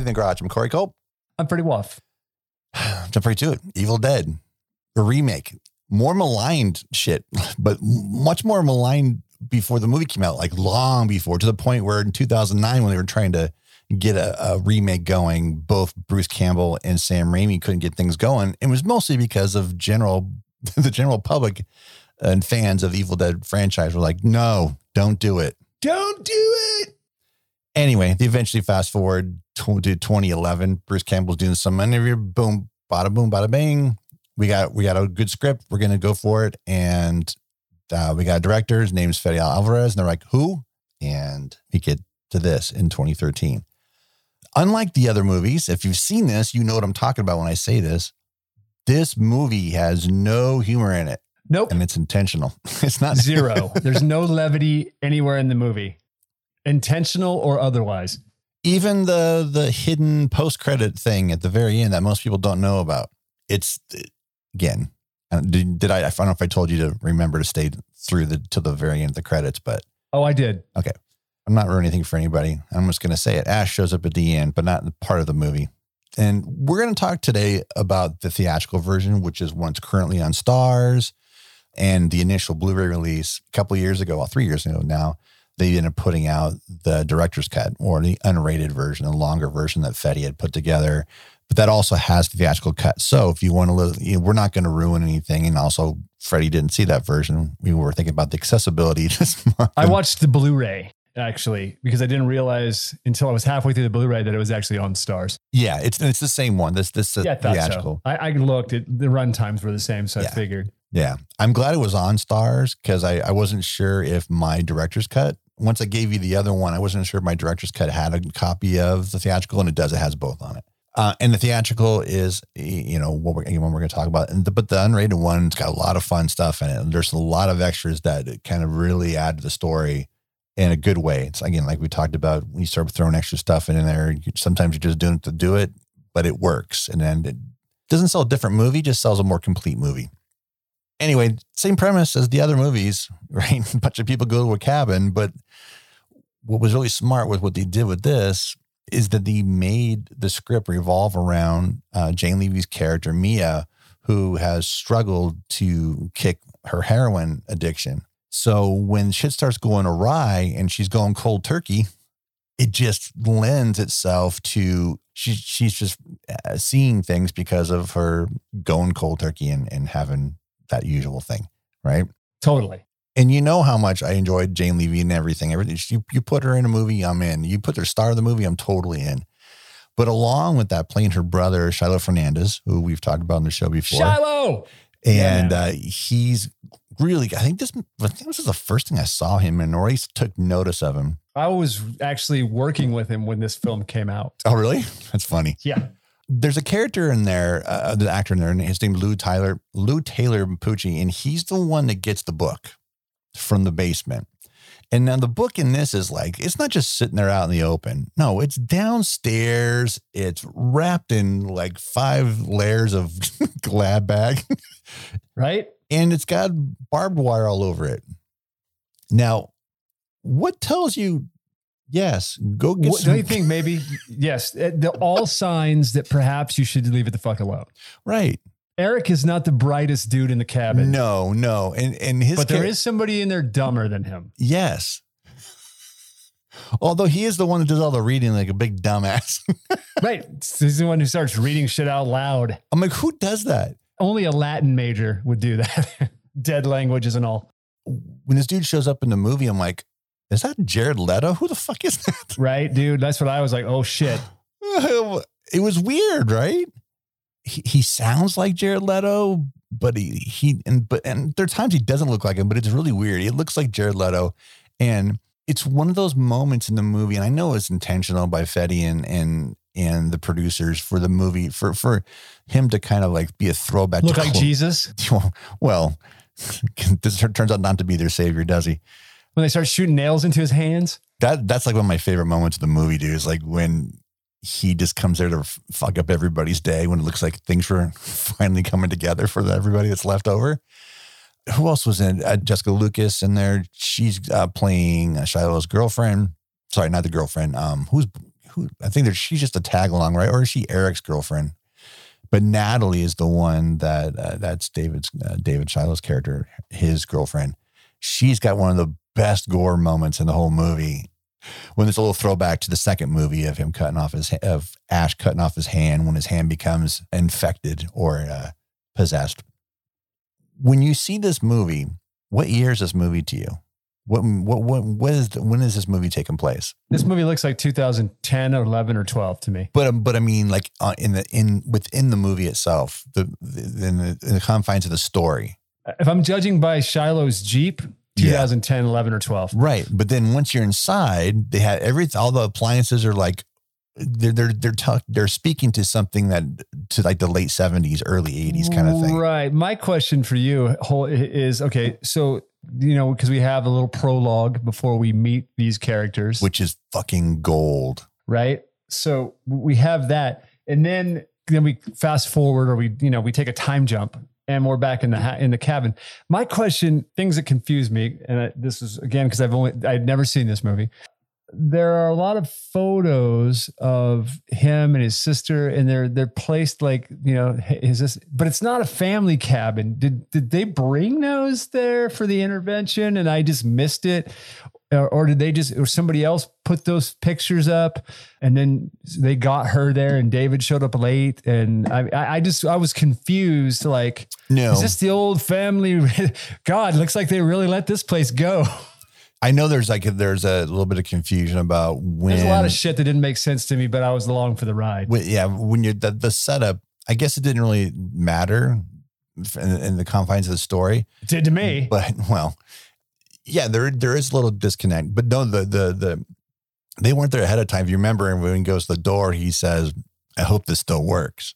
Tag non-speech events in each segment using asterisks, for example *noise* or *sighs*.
In the Garage. I'm Corey Cope. I'm pretty Wolf. Jump right to it. Evil Dead, a remake, more maligned shit, *laughs* but much more maligned before the movie came out, like long before, to the point where in 2009, when they were trying to get a, a remake going, both Bruce Campbell and Sam Raimi couldn't get things going. It was mostly because of general, *laughs* the general public and fans of the Evil Dead franchise were like, no, don't do it. Don't do it. Anyway, they eventually fast forward to, to 2011. Bruce Campbell's doing some interview. Boom, bada boom, bada bang. We got we got a good script. We're gonna go for it, and uh, we got directors. Name's Fede Alvarez, and they're like, "Who?" And we get to this in 2013. Unlike the other movies, if you've seen this, you know what I'm talking about when I say this. This movie has no humor in it. Nope. And it's intentional. *laughs* It's not zero. *laughs* There's no levity anywhere in the movie, intentional or otherwise. Even the the hidden post credit thing at the very end that most people don't know about. It's again. Did, did I? I don't know if I told you to remember to stay through the to the very end of the credits, but oh, I did. Okay, I'm not ruining anything for anybody. I'm just going to say it. Ash shows up at the end, but not part of the movie. And we're going to talk today about the theatrical version, which is one's currently on Starz, and the initial Blu-ray release a couple years ago, well, three years ago now, they ended up putting out the director's cut or the unrated version, the longer version that Fede had put together. But that also has the theatrical cut. So if you want to, you know, we're not going to ruin anything. And also, Freddie didn't see that version. We were thinking about the accessibility. *laughs* I watched the Blu-ray actually because I didn't realize until I was halfway through the Blu-ray that it was actually on Starz. Yeah, it's it's the same one. This this yeah, I theatrical. So. I, I, looked. It, the run times were the same, so yeah. I figured. Yeah, I'm glad it was on Starz because I I wasn't sure if my director's cut. Once I gave you the other one, I wasn't sure if my director's cut had a copy of the theatrical, and it does. It has both on it. Uh, and the theatrical is, you know, what we're, what we're going to talk about. And the, but the unrated one's got a lot of fun stuff in it. And there's a lot of extras that kind of really add to the story in a good way. It's again, like we talked about, when you start throwing extra stuff in there, you, sometimes you're just doing it to do it, but it works. And then it doesn't sell a different movie, just sells a more complete movie. Anyway, same premise as the other movies, *laughs* right? A bunch of people go to a cabin, but what was really smart with what they did with this is that they made the script revolve around uh, Jane Levy's character, Mia, who has struggled to kick her heroin addiction. So when shit starts going awry and she's going cold turkey, it just lends itself to she, she's just uh, seeing things because of her going cold turkey and, and having that usual thing, right? Totally. And you know how much I enjoyed Jane Levy and everything. Everything you, you put her in a movie, I'm in. You put her star of the movie, I'm totally in. But along with that, playing her brother Shiloh Fernandez, who we've talked about in the show before. Shiloh, and yeah, uh, he's really. I think this. I think this is the first thing I saw him at least took notice of him. I was actually working with him when this film came out. Oh, really? That's funny. Yeah. There's a character in there, uh, the actor in there, and his name Lou Tyler, Lou Taylor Pucci, and he's the one that gets the book from the basement. And now the book in this is like, it's not just sitting there out in the open. No, it's downstairs. It's wrapped in like five layers of *laughs* glad bag. right. And it's got barbed wire all over it. Now, what tells you, yes, go get what, some. Do you think maybe, *laughs* yes, eh, the, all signs that perhaps you should leave it the fuck alone. Right. Eric is not the brightest dude in the cabin. No, no, and and his but there is somebody in there dumber than him. Yes. Although he is the one that does all the reading like a big dumbass. *laughs* right. He's the one who starts reading shit out loud. I'm like, who does that? Only a Latin major would do that. *laughs* Dead languages and all. When this dude shows up in the movie, I'm like, is that Jared Leto? Who the fuck is that? *laughs* Right, dude. That's what I was like. Oh shit. *sighs* it was weird, right? he, he sounds like Jared Leto, but he he and but and there are times he doesn't look like him, but it's really weird. It looks like Jared Leto, and it's one of those moments in the movie, and I know it's intentional by Fede and and and the producers for the movie for for him to kind of like be a throwback. Look like *laughs* Jesus. Well, *laughs* this turns out not to be their savior, does he? When they start shooting nails into his hands. That that's like one of my favorite moments of the movie, dude. Is like when he just comes there to fuck up everybody's day when it looks like things were *laughs* finally coming together for everybody that's left over. Who else was in? Uh, Jessica Lucas in there. She's uh, playing uh, Shiloh's girlfriend. Sorry, not the girlfriend. Um, who's who I think she's just a tag along, right? Or is she Eric's girlfriend? But Natalie is the one that uh, that's David's uh, David Shiloh's character, his girlfriend. She's got one of the best gore moments in the whole movie. When there's a little throwback to the second movie of him cutting off his of Ash cutting off his hand when his hand becomes infected or uh, possessed. When you see this movie, what year is this movie to you? What what what what is the, when is this movie taking place? This movie looks like 2010 or 11 or 12 to me. But um, but I mean, like uh, in the in within the movie itself, the, the in the in the confines of the story, If I'm judging by Shiloh's Jeep, Yeah. 2010, 11 or 12. right? But then once you're inside, they had every all the appliances are like they're they're they're talk, they're speaking to something that to like the late seventies, early eighties kind of thing. Right. My question for you is okay. So, you know, because we have a little prologue before we meet these characters, Which is fucking gold. right? So we have that. And then, then we fast forward or we, you know, we take a time jump and we're back in the, ha- in the cabin. My question, things that confuse me, and I, this is again, because I've only, I'd never seen this movie. There are a lot of photos of him and his sister, and they're they're placed like you know is this, but it's not a family cabin. Did did they bring those there for the intervention, and I just missed it, or, or did they just or somebody else put those pictures up, and then they got her there, and David showed up late, and I I, just I was confused, like No, is this the old family? *laughs* God, looks like they really let this place go. I know there's like there's a little bit of confusion about when There's a lot of shit that didn't make sense to me, but I was along for the ride. when- yeah, when you're the, the setup, I guess it didn't really matter in, in the confines of the story. It did to me. But well, yeah, there there is a little disconnect. But no, the the the they weren't there ahead of time. If you remember, and when he goes to the door, he says, "I hope this still works."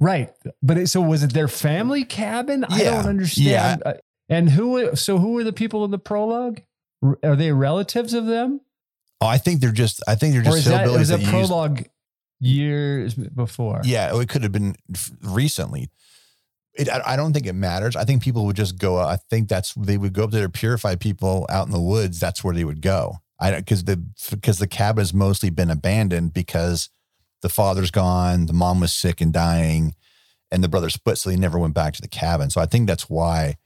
Right. But it, so was it their family cabin? I don't understand. Yeah. Uh, and who, so who are the people in the prologue? Are they relatives of them? Oh, I think they're just. I think they're Or just is that, was that, that used. prologue years before? Yeah, it could have been recently. It, I, don't think it matters. I think people would just go. I think that's they would go up there to purify people out in the woods. That's where they would go. I because the because the cabin has mostly been abandoned because the father's gone, the mom was sick and dying, and the brother split, so they never went back to the cabin. So I think that's why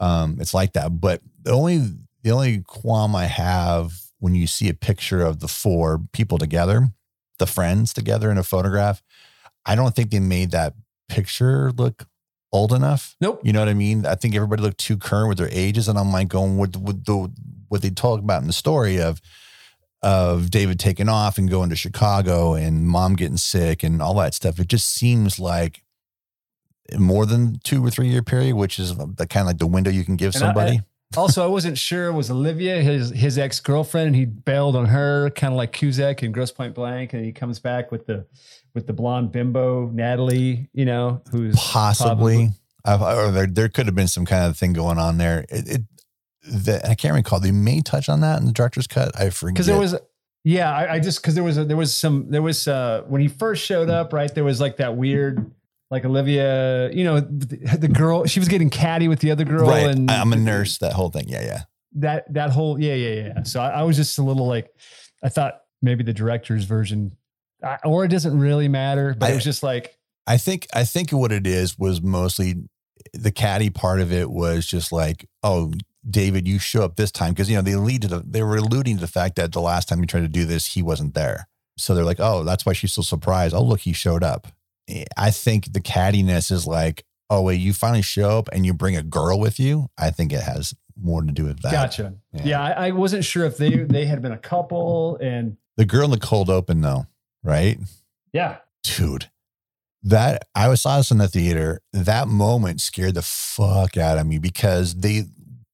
um, it's like that. But the only the only qualm I have when you see a picture of the four people together, the friends together in a photograph, I don't think they made that picture look old enough. Nope. You know what I mean? I think everybody looked too current with their ages, and I'm like going with with the what they talk about in the story of of David taking off and going to Chicago and mom getting sick and all that stuff. It just seems like more than two or three year period, which is the kind of like the window you can give And I- somebody. also, I wasn't sure it was Olivia his his ex girlfriend, and he bailed on her, kind of like Cusack in Grosse Pointe Blank, and he comes back with the with the blonde bimbo Natalie, you know, who's possibly. I've, or there, there could have been some kind of thing going on there. It, it the, I can't recall. They may touch on that in the director's cut. I forget. because there was yeah i, I just because there was a, there was some there was uh when he first showed up right there was like that weird like olivia you know the, the girl she was getting catty with the other girl right. and I'm a nurse. That whole thing. Yeah, yeah. that that whole yeah yeah yeah so i, I was just a little like i thought maybe the director's version or it doesn't really matter but I- it was just like I think I think what it is was mostly the caddy part of it was just like, oh, David, you show up this time because you know they lead to the, they were alluding to the fact that the last time you tried to do this, he wasn't there. So they're like, oh, that's why she's so surprised. Oh, look, he showed up. I think the cattiness is like, oh wait, you finally show up and you bring a girl with you. I think it has more to do with that. gotcha Yeah. yeah, I, I wasn't sure if they they had been a couple and The girl in the cold open, though, right? yeah. Dude that i was saw this in the theater. That moment scared the fuck out of me because they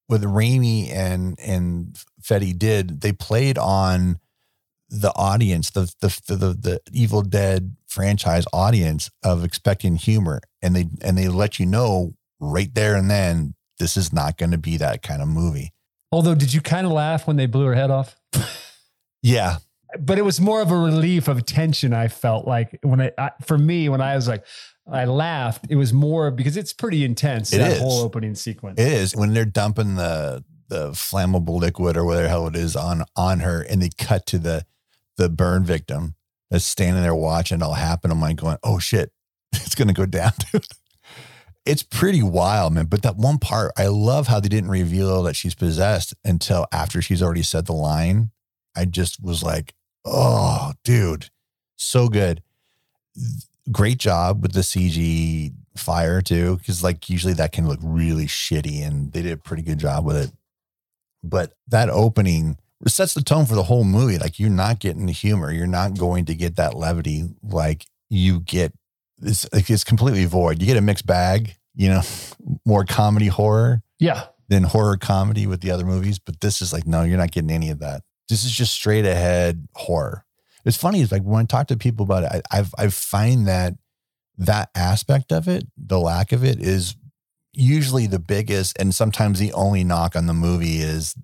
with Raimi and and Fede did they played on the audience the the, the the the Evil Dead franchise audience of expecting humor. And they and they let you know right there and then this is not going to be that kind of movie. Although did you kind of laugh when they blew her head off? Yeah but it was more of a relief of tension. I felt like when I, I for me when I was like I laughed, it was more because it's pretty intense. It that is. whole opening sequence. It is when they're dumping the the flammable liquid or whatever the hell it is on on her, and they cut to the the burn victim. that's standing there watching it all happen. I'm like going, oh shit, *laughs* it's gonna go down. *laughs* Dude. it's pretty wild, man. But that one part, I love how they didn't reveal that she's possessed until after she's already said the line. I just was like, oh, dude, so good. Great job with the CG fire too, because like usually that can look really shitty, and they did a pretty good job with it. But that opening sets the tone for the whole movie. Like you're not getting the humor, you're not going to get that levity like you get. It's like it's completely void. You get a mixed bag, you know, *laughs* more comedy horror Yeah. than horror comedy with the other movies. But this is like, no, you're not getting any of that. This is just straight ahead horror. It's funny, is like when I talk to people about it, I, I've I find that that aspect of it, the lack of it, is usually the biggest and sometimes the only knock on the movie is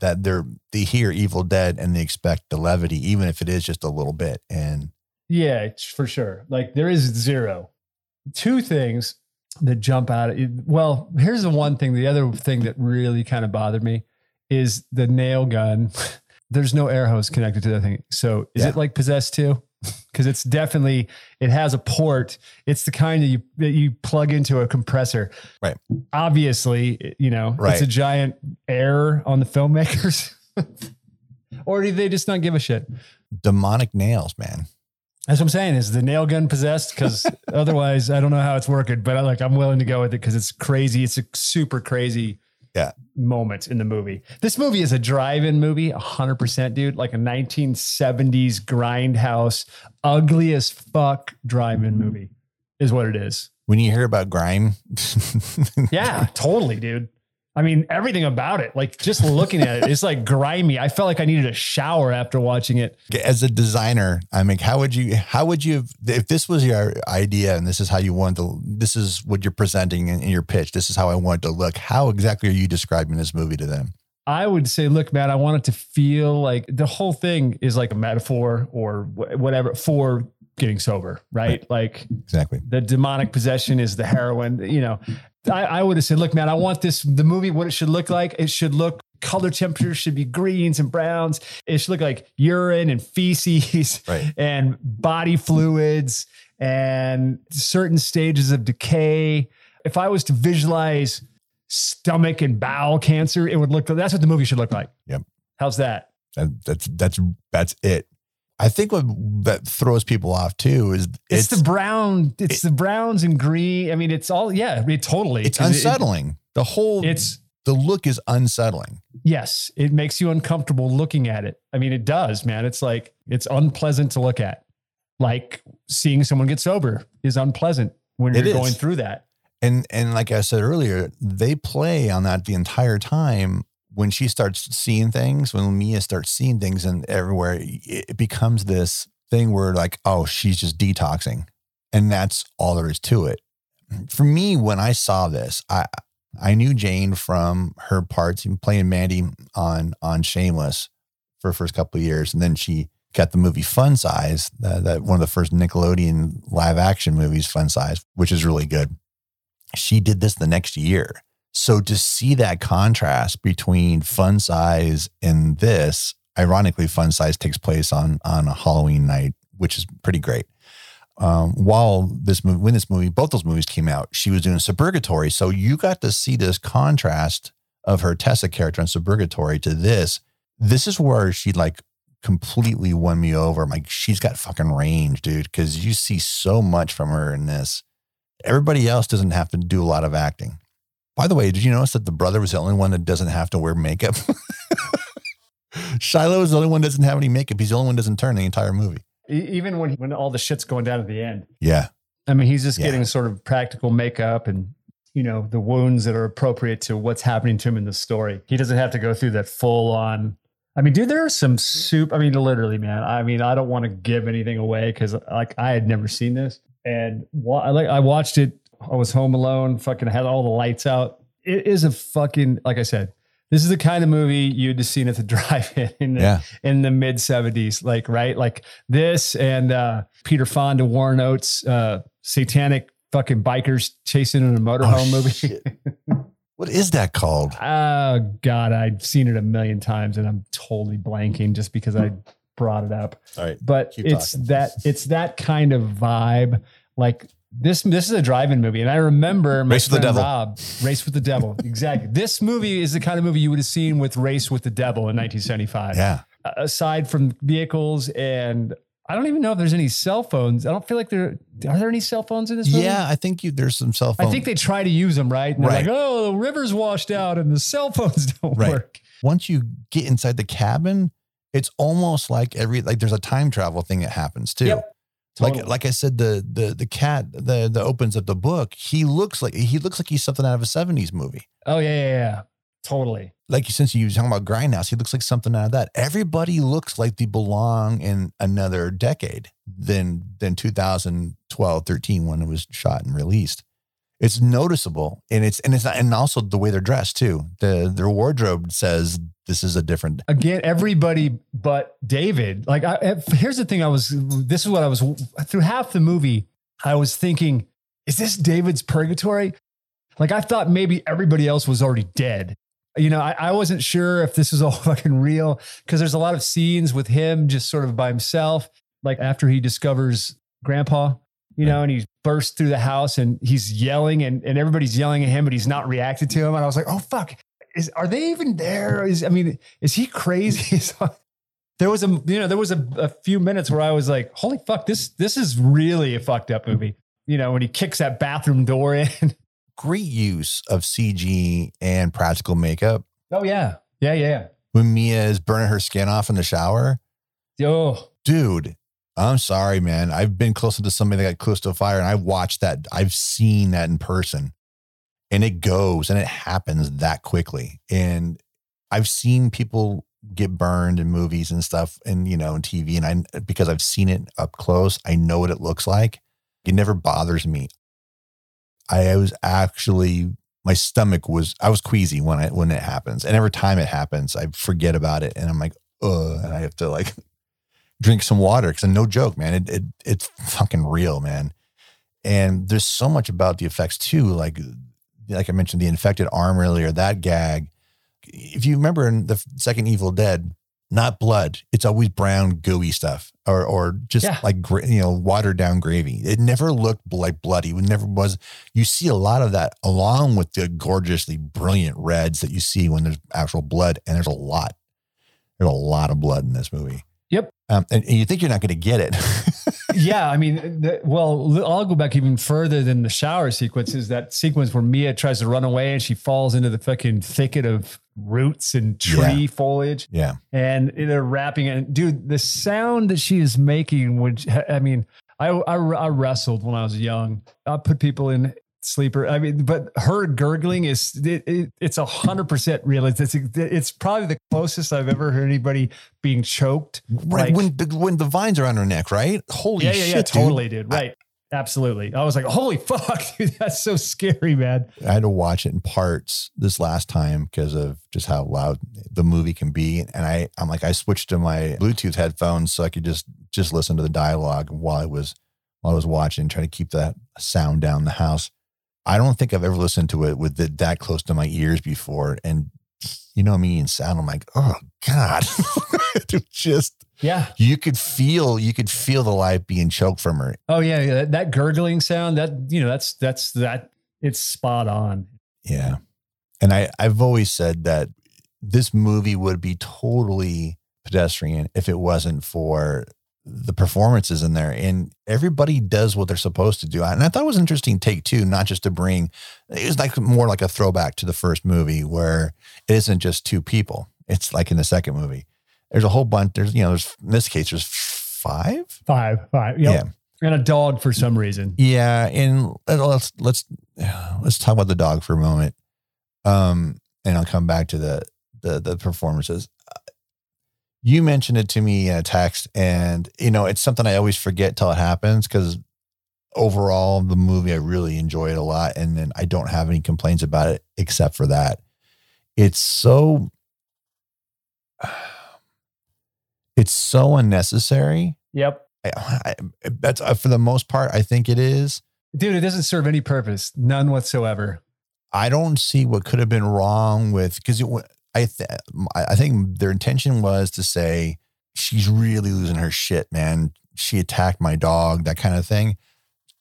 that they're they hear Evil Dead and they expect the levity, even if it is just a little bit. And Yeah, it's for sure. Like there is zero. Two things that jump out at you. Well, here's the one thing. The other thing that really kind of bothered me is the nail gun. *laughs* There's no air hose connected to that thing. So is Yeah. it like possessed too? *laughs* Because it's definitely it has a port. It's the kind that you that you plug into a compressor. Right. Obviously, you know, Right. it's a giant error on the filmmakers. *laughs* or do they just not give a shit? demonic nails, man. That's what I'm saying. Is the nail gun possessed? Because *laughs* otherwise, I don't know how it's working. But I like, I'm willing to go with it because it's crazy. It's a super crazy, Yeah. moment in the movie. This movie is a drive-in movie, 100, percent dude. Like a 1970s grindhouse, ugly as fuck drive-in movie is what it is. When you hear about grime, *laughs* Yeah, totally, dude. I mean, everything about it, like just looking at it, it's like *laughs* grimy. I felt like I needed a shower after watching it. as a designer, I mean, how would you, how would you, if this was your idea and this is how you want to, this is what you're presenting in, in your pitch, this is how I want it to look, how exactly are you describing this movie to them? I would say, look, man, I want it to feel like the whole thing is like a metaphor or whatever for getting sober, right? Like Exactly. the demonic possession is the heroin, you know. I, I would have said, look, man, I want this, the movie, what it should look like. It should look, color temperature should be greens and browns. It should look like urine and feces Right. *laughs* and body fluids and certain stages of decay. If I was to visualize stomach and bowel cancer, it would look, that's what the movie should look like. Yep. How's that? That, that's, that's, that's it. I think what that throws people off too is It's, the brown, it's the browns and green. I mean, it's all, yeah, I mean, totally. it's 'Cause it- unsettling. the whole, it's, the look is unsettling. Yes, it makes you uncomfortable looking at it. I mean, it does, man. It's like it's unpleasant to look at. Like seeing someone get sober is unpleasant when It you're is. going through that. And and like I said earlier, they play on that the entire time. When she starts seeing things, when Mia starts seeing things, and everywhere, it, becomes this thing where like, oh, she's just detoxing, and that's all there is to it. For me, when I saw this, I I knew Jane from her parts in playing Mandy on on Shameless for the first couple of years, and then she got the movie Fun Size, that one of the first Nickelodeon live action movies, Fun Size, which is really good she did this the next year. So to see that contrast between Fun Size and this, ironically, Fun Size takes place on on a Halloween night, which is pretty great. Um, while this movie, when this movie, both those movies came out, she was doing Suburgatory. So you got to see this contrast of her Tessa character in Suburgatory to this. This is where she like completely won me over. I'm like, she's got fucking range, dude, because you see so much from her in this. Everybody else doesn't have to do a lot of acting. By the way, did you notice that the brother was the only one that doesn't have to wear makeup? *laughs* Shiloh is the only one that doesn't have any makeup. He's the only one that doesn't turn the entire movie. Even when when all the shit's going down at the end. Yeah. I mean, he's just Yeah. getting sort of practical makeup and you know the wounds that are appropriate to what's happening to him in the story. He doesn't have to go through that full on. I mean, dude, there are some soup. I mean, literally, man. I mean, I don't want to give anything away because like I had never seen this, and wa- I like I watched it. I was home alone. Fucking had all the lights out. It is a fucking like I said. This is the kind of movie you'd have seen at the *laughs* drive-in in the, Yeah. in the mid 70s, like right, like this and uh, Peter Fonda, Warren Oates, uh, satanic fucking bikers chasing in a motorhome movie. Oh, shit. What is that called? *laughs* Oh God, I've seen it a million times and I'm totally blanking just because I brought it up. All right. But it's talking. that it's that kind of vibe. Like this this is a drive-in movie. And I remember my Race with the Devil. Rob, Race with the Devil. *laughs* exactly. This movie is the kind of movie you would have seen with Race with the Devil in 1975. Yeah. Aside from vehicles and I don't even know if there's any cell phones. I don't feel like there are there any cell phones in this movie? Yeah. I think you, there's some cell phone. I think they try to use them, right? And they're Right. like, oh, the river's washed out and the cell phones *laughs* don't Right. work. once you get inside the cabin, it's almost like every, like there's a time travel thing that happens too. Yep. Like, Totally. like I said, the, the, the cat, the, the opens of the book, he looks like, he looks like he's something out of a seventies movie. oh yeah, yeah, yeah. Totally. like since you were talking about grindhouse he looks like something out of that everybody looks like they belong in another decade than than 2012 13 when it was shot and released it's noticeable and it's and it's not, and also the way they're dressed too the their wardrobe says this is a different Again, everybody but David. Like, I, eh, here's the thing: I was. This is what I was through half the movie. I was thinking, is this David's purgatory? Like, I thought maybe everybody else was already dead. You know, I, I wasn't sure if this is all *laughs* fucking real because there's a lot of scenes with him just sort of by himself. Like after he discovers Grandpa, you know, and he bursts through the house and he's yelling and, and everybody's yelling at him, but he's not reacted to him. And I was like, oh fuck, is are they even there? Is I mean, is he crazy? *laughs* There was a you know there was a, a few minutes where I was like, holy fuck, this this is really a fucked up movie. You know, when he kicks that bathroom door in. *laughs* great use of cg and practical makeup Oh yeah, yeah, yeah. yeah. when mia is burning her skin off in the shower. Oh, dude i'm sorry man. I've been closer to somebody that got close to a fire and i've watched that i've seen that in person. And it goes and it happens that quickly. And i've seen people get burned in movies and stuff and you know in tv and i because i've seen it up close i know what it looks like. It never bothers me. I was actually my stomach was i was queasy when i when it happens. And every time it happens i forget about it and i'm like uh and i have to like drink some water because no joke, man. It, it it's fucking real, man. And there's so much about the effects too. Like like I mentioned, the infected arm earlier, that gag. If you remember in the second Evil Dead, not blood, it's always brown gooey stuff or or just Yeah. like you know watered down gravy. It never looked like bloody. It never was. You see a lot of that along with the gorgeously brilliant reds that you see when there's actual blood, and there's a lot. There's a lot of blood in this movie. Yep. Um, and, and you think you're not going to get it. *laughs* yeah. I mean, the, well, I'll go back even further than the shower sequence. Is that sequence where Mia tries to run away and she falls into the fucking thicket of roots and tree foliage, yeah. and they're rapping. And dude, the sound that she is making, which I mean, I, I I wrestled when I was young. I put people in sleeper. I mean, but her gurgling is it, it, it's a hundred percent real. It's, it's probably the closest I've ever heard anybody being choked. Right. Like- when the, when the vines are on her neck, right? Holy yeah, yeah, shit. yeah, totally, dude. Right. Absolutely. I was like, holy fuck, *laughs* dude, that's so scary, man. I had to watch it in parts this last time because of just how loud the movie can be. And I, I'm like, I switched to my Bluetooth headphones so I could just just listen to the dialogue while I was while I was watching, trying to keep that sound down in the house. I don't think I've ever listened to it with it that close to my ears before. And you know me and sound, I'm like, oh God. *laughs* it just Yeah. you could feel you could feel the life being choked from her. Oh yeah, yeah. That, that gurgling sound, that you know, that's that's that it's spot on. Yeah. And I, I've always said that this movie would be totally pedestrian if it wasn't for the performances in there. And everybody does what they're supposed to do. And I thought it was an interesting take too, not just to bring it was like more like a throwback to the first movie where it isn't just two people. It's like in the second movie. There's a whole bunch. There's, you know, there's in this case, there's five. Five, five. Yep. And a dog for some reason. Yeah, and let's let's let's talk about the dog for a moment. Um, and I'll come back to the the the performances. You mentioned it to me in a text, and you know it's something I always forget till it happens because overall the movie I really enjoy it a lot, and then I don't have any complaints about it except for that. It's so *sighs* it's so unnecessary. Yep. I, I, that's uh, for the most part. I think it is. Dude, it doesn't serve any purpose. None whatsoever. I don't see what could have been wrong with because I th- I think their intention was to say she's really losing her shit, man. She attacked my dog, that kind of thing.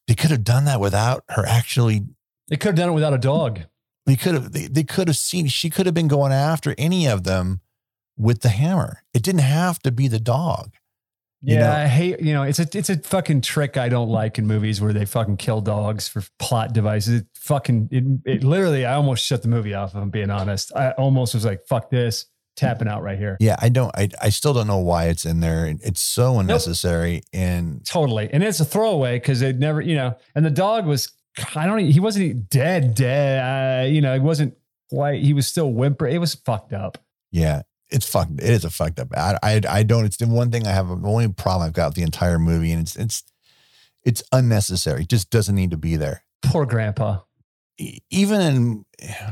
They could have done that without her actually. They could have done it without a dog. They could have. They, they could have seen. She could have been going after any of them with the hammer. It didn't have to be the dog. Yeah, You know- I hate you know it's a it's a fucking trick I don't like in movies where they fucking kill dogs for plot devices. It fucking it, it literally I almost shut the movie off. If I'm being honest, I almost was like fuck this, tapping out right here. Yeah, I don't. I I still don't know why it's in there. It's so unnecessary. And Totally, and it's a throwaway because it never you know. And the dog was I don't he wasn't dead dead. Uh, you know he wasn't quite. He was still whimper. It was fucked up. yeah, it's fucked. It is a fucked up. I I, I don't. It's the one thing I have. The only problem I've got with the entire movie, and it's it's it's unnecessary. It just doesn't need to be there. Poor grandpa. Even in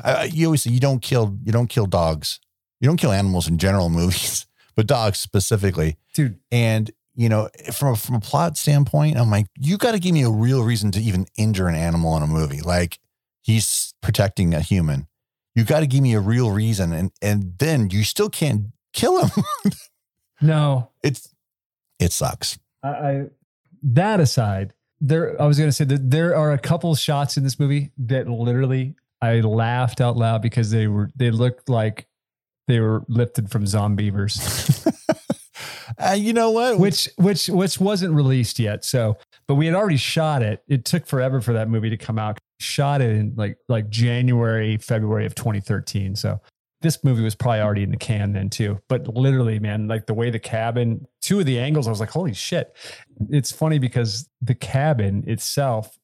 I- you always say you don't kill you don't kill dogs. You don't kill animals in general *laughs* movies, but dogs specifically. Dude, And you know, from a, from a plot standpoint, I'm like, you got to give me a real reason to even injure an animal in a movie. Like he's protecting a human. You got to give me a real reason, and and then you still can't kill him. *laughs* no, it's it sucks. I, I that aside, there I was gonna say that there are a couple shots in this movie that literally I laughed out loud because they were they looked like they were lifted from Zombeavers, *laughs* uh, you know what? which which which wasn't released yet. So, but we had already shot it. It took forever for that movie to come out. Shot it in like like January, February of 2013. So this movie was probably already in the can then too. But literally, man, like the way the cabin, two of the angles, I was like, holy shit. It's funny because the cabin itself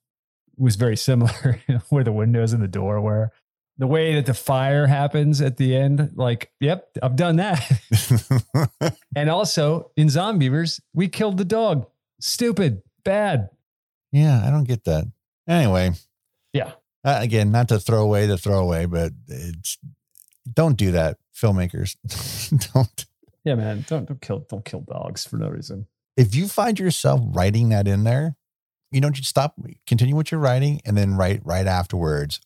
was very similar *laughs* where the windows and the door were. The way that the fire happens at the end, like, yep, I've done that. *laughs* and also in Zombeavers, we killed the dog. Stupid, bad. yeah, I don't get that. Anyway. Uh, again, not to throw away the throwaway, but it's don't do that, filmmakers. *laughs* don't. Yeah, man. Don't don't kill don't kill dogs for no reason. if you find yourself writing that in there, you know, just stop, continue what you're writing, and then write right afterwards.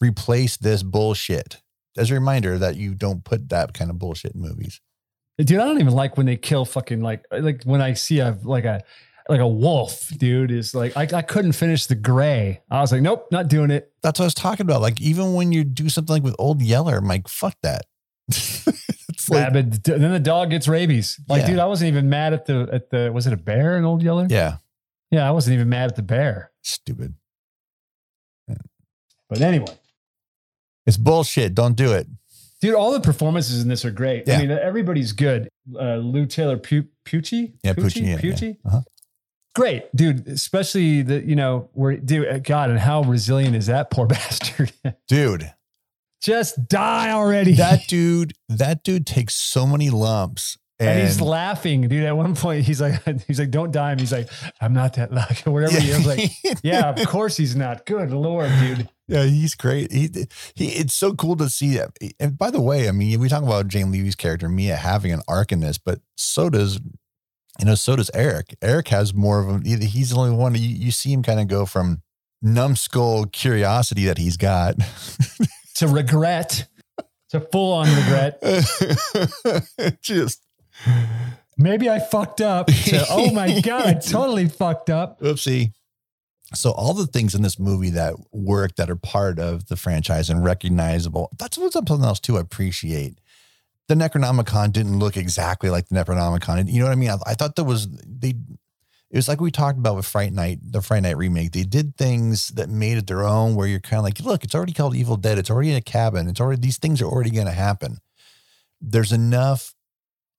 Replace this bullshit as a reminder that you don't put that kind of bullshit in movies. Dude, I don't even like when they kill fucking like like when I see a like a like a wolf, dude, is like I, I couldn't finish the Grey. I was like, nope, not doing it. That's what I was talking about. Like even when you do something like with Old Yeller, I'm like, fuck that. *laughs* it's like, Then the dog gets rabies. Like, Yeah. dude, I wasn't even mad at the at the was it a bear in Old Yeller? yeah, Yeah, I wasn't even mad at the bear. stupid. But anyway, It's bullshit. Don't do it. dude, all the performances in this are great. Yeah. I mean, everybody's good. Uh, Lou Taylor Pu- Pucci, Yeah, Pucci, yeah, Pucci. yeah. Uh-huh. Great, dude. Especially the you know where dude, uh, God, and how resilient is that poor *laughs* bastard? Dude, Just die already. that *laughs* dude, that dude takes so many lumps. And, and he's laughing, dude. At one point, he's like, *laughs* he's like, "Don't die." And he's like, "I'm not that lucky," whatever. He is like, yeah, of course he's not. Good lord, dude. Yeah, he's great. He, he, it's so cool to see that. And by the way, I mean, we talk about Jane Levy's character Mia having an arc in this, but so does, you know, so does Eric. Eric has more of a. He's the only one you, you see him kind of go from numbskull curiosity that he's got. *laughs* To regret, to full on regret. *laughs* Just Maybe I fucked up. *laughs* To, oh my god, I totally fucked up. Oopsie. So all the things in this movie that work that are part of the franchise and recognizable. That's what's up, something else too. I appreciate. The Necronomicon didn't look exactly like the Necronomicon. You know what I mean? I, I thought there was they. It was like we talked about with Fright Night, the Fright Night remake. They did things that made it their own, where you're kind of like, look, it's already called Evil Dead. It's already in a cabin. It's already these things are already going to happen. There's enough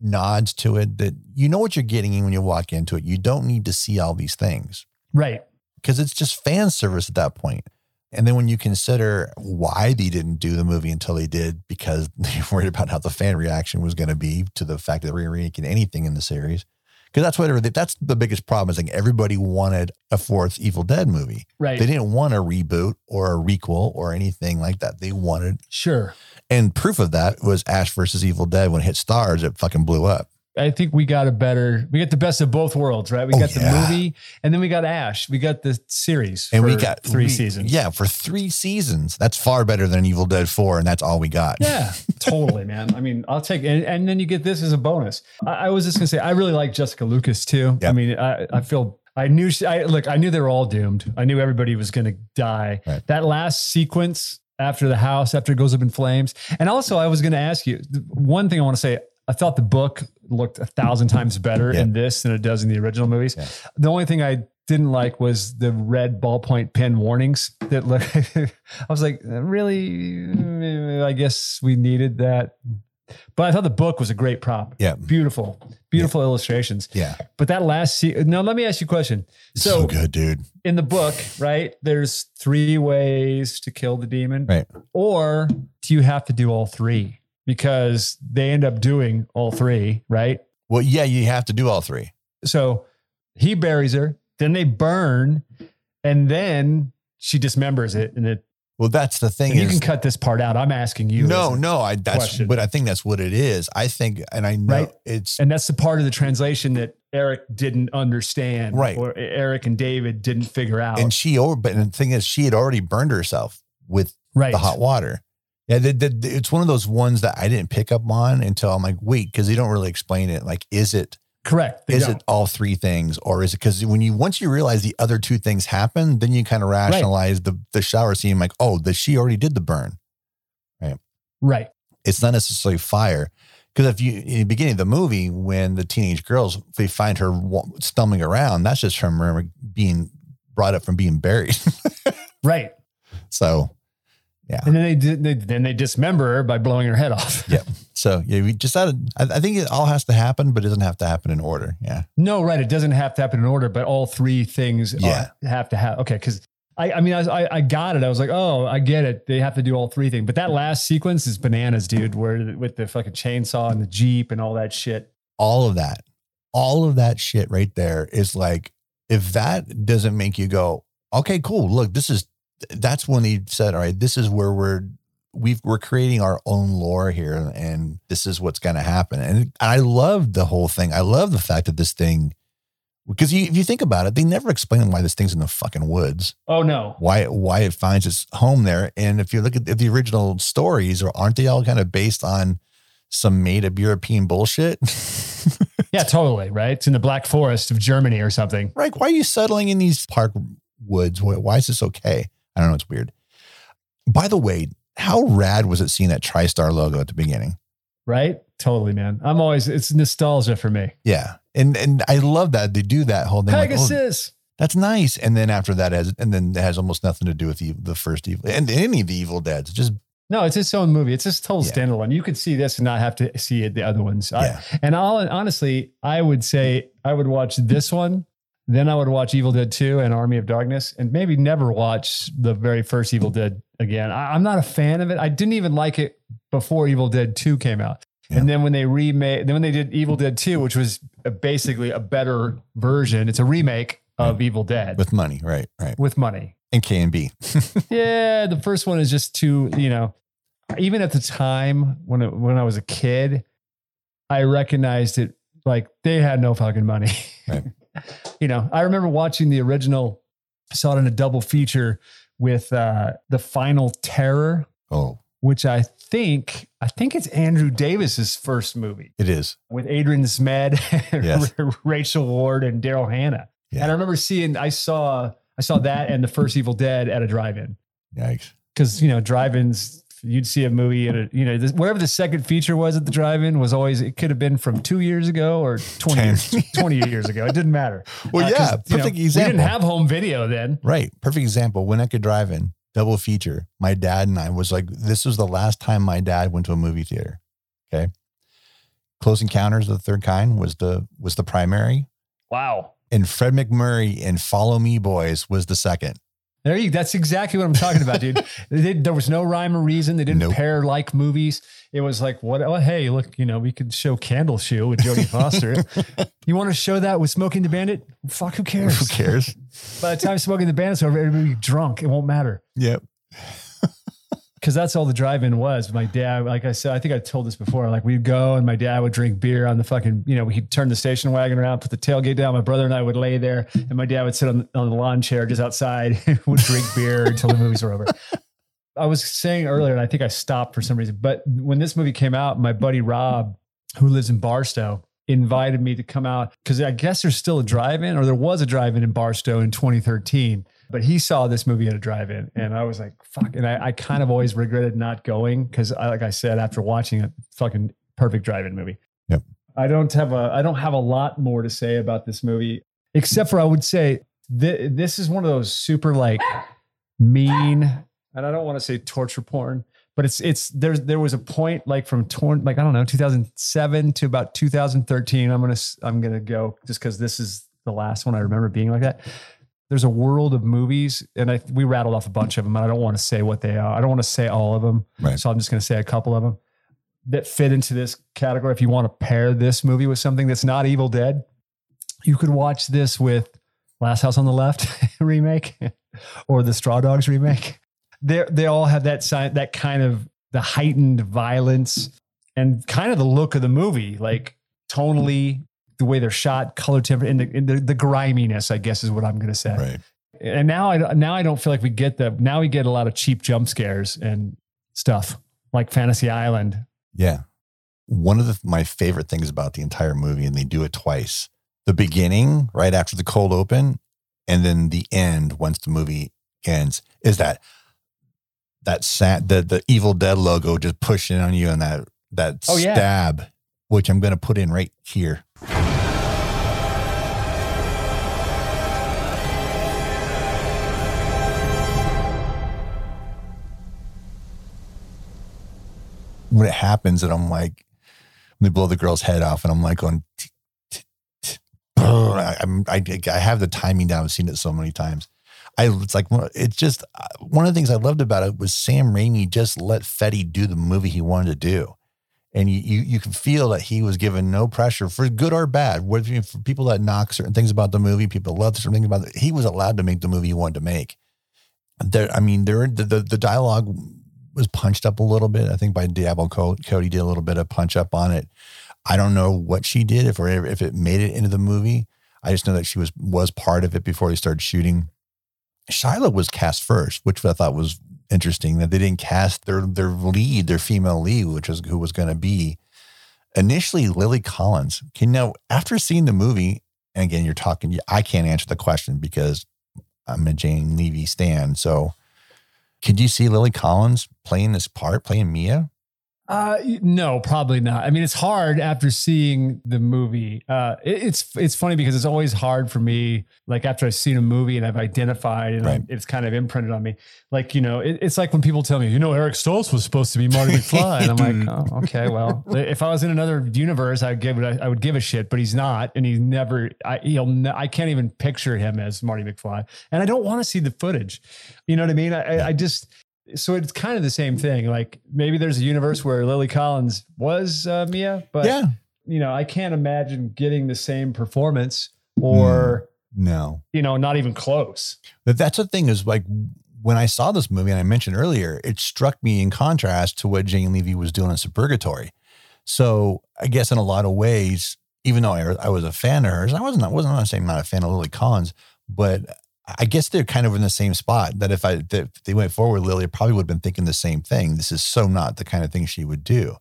nods to it that you know what you're getting when you walk into it. You don't need to see all these things Right. because it's just fan service at that point. And then when you consider why they didn't do the movie until they did, because *laughs* they were worried about how the fan reaction was going to be to the fact that they're remaking anything in the series. Because that's what everybody- that's the biggest problem is like everybody wanted a fourth Evil Dead movie. Right. They didn't want a reboot or a requel or anything like that. They wanted, Sure. and proof of that was Ash versus Evil Dead when it hit Starz, it fucking blew up. I think we got a better, we got the best of both worlds, right? We Oh, got the movie and then we got Ash. We got the series. And we got three we- seasons. Yeah, for three seasons. That's far better than Evil Dead 4, and that's all we got. Yeah, totally, *laughs* man. I mean, I'll take and, and then you get this as a bonus. I, I was just gonna say, I really like Jessica Lucas too. I mean, I, I feel I knew she, I look, I knew they were all doomed. I knew everybody was gonna die. Right. That last sequence after the house, after it goes up in flames, and also I was gonna ask you one thing. I want to say. I thought the book looked a thousand times better Yeah. in this than it does in the original movies. Yeah. The only thing I didn't like was the red ballpoint pen warnings that look *laughs* I was like, uh, really I guess we needed that. But I thought the book was a great prop. Yeah. Beautiful. Beautiful illustrations. Yeah. But that last scene, now let me ask you a question. So, So, good, dude. in the book, right, there's three ways to kill the demon. Right. Or do you have to do all three? Because they end up doing all three, right? Well, yeah, you have to do all three. So he buries her, then they burn, and then she dismembers it. And it Well, that's the thing and you can cut this part out. I'm asking you. no, no, I that's question. but I think that's what it is. I think and I know Right. it's And that's the part of the translation that Eric didn't understand. Right. Or Eric and David didn't figure out. and she over but the thing is she had already burned herself with right. the hot water. Yeah, the, the, the- it's one of those ones that I didn't pick up on until I'm like, wait, because they don't really explain it. Like, is it Correct. Is don't. it all three things, or is it because when you once you realize the other two things happen, then you kind of rationalize the the shower scene. Like, oh, that she already did the burn. Right. Right. It's not necessarily fire. Because if you in the beginning of the movie, when the teenage girls they find her stumbling around, that's just from her being brought up from being buried. *laughs* Right. so And then they did. They, then they dismember her by blowing her head off. Yeah. So yeah, we just had. I, I think it all has to happen, but it doesn't have to happen in order. Yeah. No, right. It doesn't have to happen in order, but all three things are- Yeah. have to have. Okay, because I, I mean, I, was, I, I got it. I was like, oh, I get it. They have to do all three things. But that last sequence is bananas, dude. Where with the fucking chainsaw and the jeep and all that shit. All of that, all of that shit right there is like, if that doesn't make you go, okay, cool. Look, this is. That's when he said, all right, this is where we're. We've, we're creating our own lore here, and this is what's going to happen. And I love the whole thing. I love the fact that this thing, because you, if you think about it, they never explain why this thing's in the fucking woods. Oh no. why why it finds its home there. And if you look at the original stories, or aren't they all kind of based on some made up European bullshit? *laughs* Yeah, totally. Right. It's in the Black Forest of Germany or something. Right? why are you settling in these park woods? Why, why is this okay? I don't know. It's weird. By the way, how rad was it seeing that TriStar logo at the beginning? Right. Totally, man. I'm always. It's nostalgia for me. Yeah. And and I love that they do that whole thing. Like, oh, Pegasus. that's nice. And then after that, has and then it has almost nothing to do with the, the first evil and any of the Evil Deads. Just No, it's its own movie. It's just total Yeah. standalone. You could see this and not have to see it, the other ones. I- yeah, and all honestly, I would say I would watch this one, then I would watch Evil Dead 2 and Army of Darkness, and maybe never watch the very first Evil Dead again. I, I'm not a fan of it. I didn't even like it before Evil Dead 2 came out. Yeah. And then when they remade, then when they did Evil Dead 2, which was basically a better version, it's a remake of Evil Dead with, with money, right, right, With money. and K and B. *laughs* Yeah, the first one is just too, you know, even at the time when it, when I was a kid, I recognized it like they had no fucking money. Right. *laughs* you know, I remember watching the original, saw it in a double feature with uh The Final Terror, Oh, which I think I think it's Andrew Davis's first movie it is. with Adrian Zmed, Yes. *laughs* Rachel Ward, and Daryl Hannah. Yeah. And I remember seeing I saw I saw that and the first Evil Dead at a drive-in Yikes. because you know drive-ins you'd see a movie and you know this, whatever the second feature was at the drive-in was always it could have been from two years ago or 20 years *laughs* 20 years ago it didn't matter Well, Uh, 'cause, yeah, you know, perfect we example. didn't have home video then Right. Perfect example. When I could drive in, double feature. My dad and I was like, this was the last time my dad went to a movie theater. Okay. Close Encounters of the Third Kind was the was the primary. wow And Fred MacMurray and Follow Me Boys was the second. There you that's exactly what i'm talking about dude. *laughs* They- there was no rhyme or reason. They didn't Nope. pair like movies. It was like what oh hey look you know we could show Candleshoe with jodie *laughs* foster. You want to show that with Smokey and the Bandit? Fuck who cares? Who cares? by the time Smokey and the Bandit's over everybody be drunk. It won't matter. Yep. Because that's all the drive-in was. My dad, like I said, I think I told this before. Like we'd go and my dad would drink beer on the fucking, you know, he'd turn the station wagon around, put the tailgate down. My brother and I would lay there, and my dad would sit on, on the lawn chair just outside, *laughs* would drink beer until the movies were over. I was saying earlier, and I think I stopped for some reason. But when this movie came out, my buddy Rob, who lives in Barstow, invited me to come out because I guess there's still a drive-in, or there was a drive-in in Barstow in 2013. But he saw this movie at a drive-in, and I was like, "Fuck!" And I, I kind of always regretted not going because, like I said, after watching it, fucking perfect drive-in movie. Yep. I don't have a I don't have a lot more to say about this movie, except for I would say th- this is one of those super like mean, and I don't want to say torture porn, but it's it's there's there was a point like from torn like I don't know 2007 to about 2013. I'm gonna I'm gonna go just because this is the last one I remember being like that. There's a world of movies, and I we rattled off a bunch of them. And I don't want to say what they are. I don't want to say all of them, Right. so I'm just going to say a couple of them that fit into this category. If you want to pair this movie with something that's not Evil Dead, you could watch this with Last House on the Left *laughs* remake or the Straw Dogs remake. They they all have that side that kind of the heightened violence and kind of the look of the movie, like tonally, the way they're shot, color temper, and the, and the, the griminess. I guess is what I'm going to say. Right. And now I now I don't feel like we get the now we get a lot of cheap jump scares and stuff like Fantasy Island. Yeah. One of the, my favorite things about the entire movie, and they do it twice the beginning, right after the cold open, and then the end, once the movie ends, is that that sad, the, the Evil Dead logo just pushing on you and that, that Oh, yeah. stab, which I'm going to put in right here. When it happens and I'm like, they blow the girl's head off and I'm like going, I, I, I have the timing down. I've seen it so many times. I, it's like, it's just uh, one of the things I loved about it was Sam Raimi just let Fede do the movie he wanted to do. And you, you, you can feel that he was given no pressure for good or bad. Whether for people that knock certain things about the movie, people love certain things about it. He was allowed to make the movie he wanted to make. There, I mean, there the, the the dialogue was punched up a little bit. I think by Diablo Cody did a little bit of punch up on it. I don't know what she did if or if it made it into the movie. I just know that she was was part of it before they started shooting. Shiloh was cast first, which I thought was interesting that they didn't cast their their lead, their female lead, which was who was going to be initially Lily Collins. Can now after seeing the movie, and again, you're talking. I can't answer the question because I'm a Jane Levy stan. So, could you see Lily Collins playing this part, playing Mia? Uh, no, probably not. I mean, it's hard after seeing the movie. Uh, it, it's it's funny because it's always hard for me. Like after I've seen a movie and I've identified, and Right. It's kind of imprinted on me. Like you know, it, it's like when people tell me, you know, Eric Stoltz was supposed to be Marty *laughs* McFly, and I'm like, oh, okay, well, if I was in another universe, I'd give it. I would give a shit, but he's not, and he's never. I he'll. Ne- I can't even picture him as Marty McFly, and I don't want to see the footage. You know what I mean? I, I- I just so it's kind of the same thing. Like maybe there's a universe where Lily Collins was uh, Mia, but yeah, you know, I can't imagine getting the same performance or no. you know, not even close. But that's the thing is like when I saw this movie and I mentioned earlier, it struck me in contrast to what Jane Levy was doing in Suburgatory. So I guess in a lot of ways, even though I, I was a fan of hers, I wasn't. I wasn't not saying I'm not a fan of Lily Collins, but I guess they're kind of in the same spot. That if I that if they went forward, Lily probably would have been thinking the same thing. This is so not the kind of thing she would do.